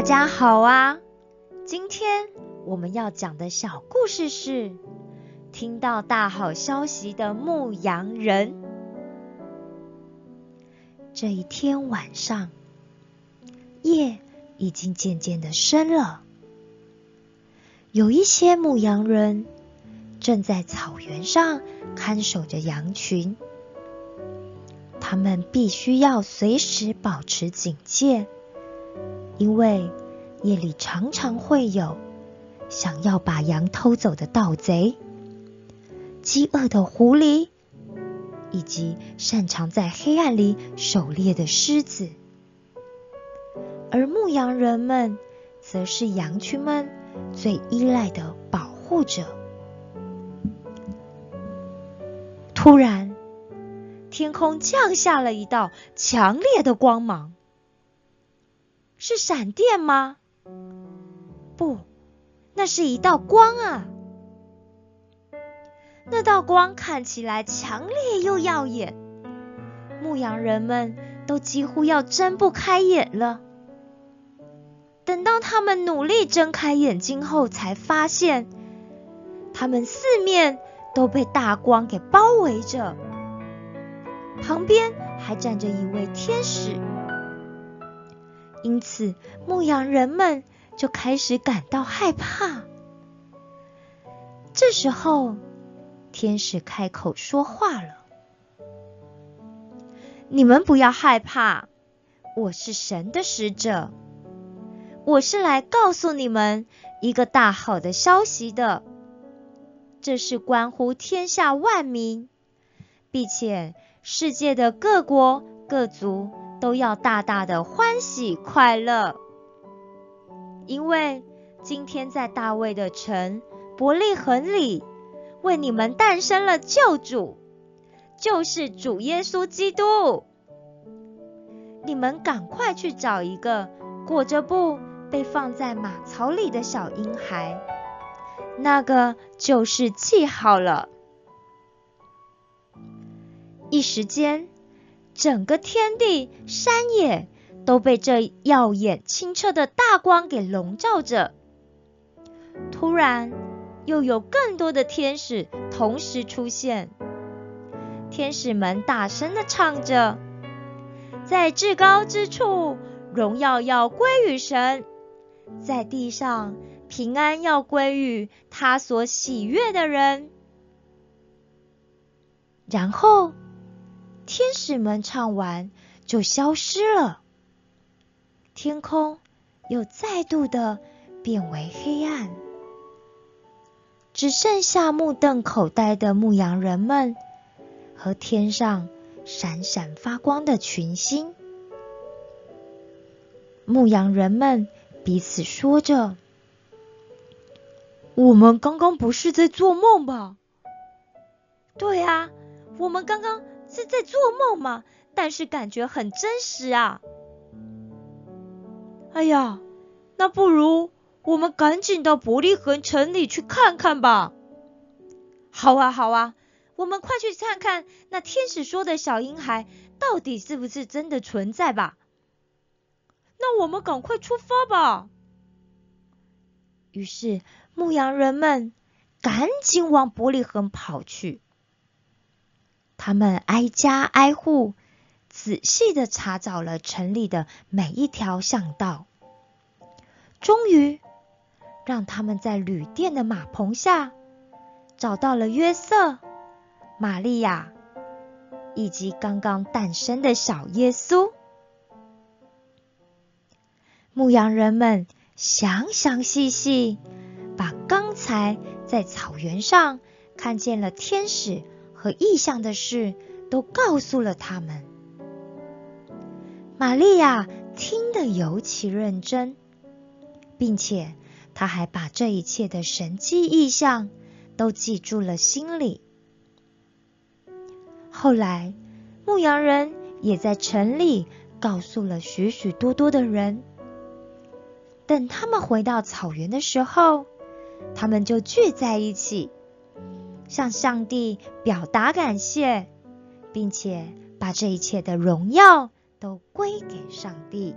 大家好啊！今天我们要讲的小故事是听到大好消息的牧羊人。这一天晚上，夜已经渐渐的深了，有一些牧羊人正在草原上看守着羊群，他们必须要随时保持警戒。因为夜里常常会有想要把羊偷走的盗贼、饥饿的狐狸，以及擅长在黑暗里狩猎的狮子，而牧羊人们则是羊群们最依赖的保护者。突然，天空降下了一道强烈的光芒。是闪电吗？不，那是一道光啊！那道光看起来强烈又耀眼，牧羊人们都几乎要睁不开眼了。等到他们努力睁开眼睛后，才发现他们四面都被大光给包围着，旁边还站着一位天使。因此，牧羊人们就开始感到害怕。这时候，天使开口说话了：“你们不要害怕，我是神的使者，我是来告诉你们一个大好的消息的。这是关乎天下万民，并且世界的各国各族。”都要大大的欢喜快乐，因为今天在大卫的城伯利恒里，为你们诞生了救主，就是主耶稣基督。你们赶快去找一个裹着布被放在马槽里的小婴孩，那个就是记号了。一时间。整个天地、山野都被这耀眼清澈的大光给笼罩着。突然，又有更多的天使同时出现。天使们大声的唱着：“在至高之处，荣耀要归于神；在地上，平安要归于他所喜悦的人。”然后。天使们唱完，就消失了。天空又再度的变为黑暗，只剩下目瞪口呆的牧羊人们和天上闪闪发光的群星。牧羊人们彼此说着：“我们刚刚不是在做梦吧？”“对啊，我们刚刚。”是在做梦吗？但是感觉很真实啊！哎呀，那不如我们赶紧到伯利恒城里去看看吧。好啊，好啊，我们快去看看那天使说的小婴孩到底是不是真的存在吧。那我们赶快出发吧。于是牧羊人们赶紧往伯利恒跑去。他们挨家挨户，仔细的查找了城里的每一条巷道，终于让他们在旅店的马棚下找到了约瑟、玛利亚以及刚刚诞生的小耶稣。牧羊人们详详细细把刚才在草原上看见了天使。和意象的事都告诉了他们。玛利亚听得尤其认真，并且她还把这一切的神迹意象都记住了心里。后来，牧羊人也在城里告诉了许许多多的人。等他们回到草原的时候，他们就聚在一起。向上帝表达感谢，并且把这一切的荣耀都归给上帝。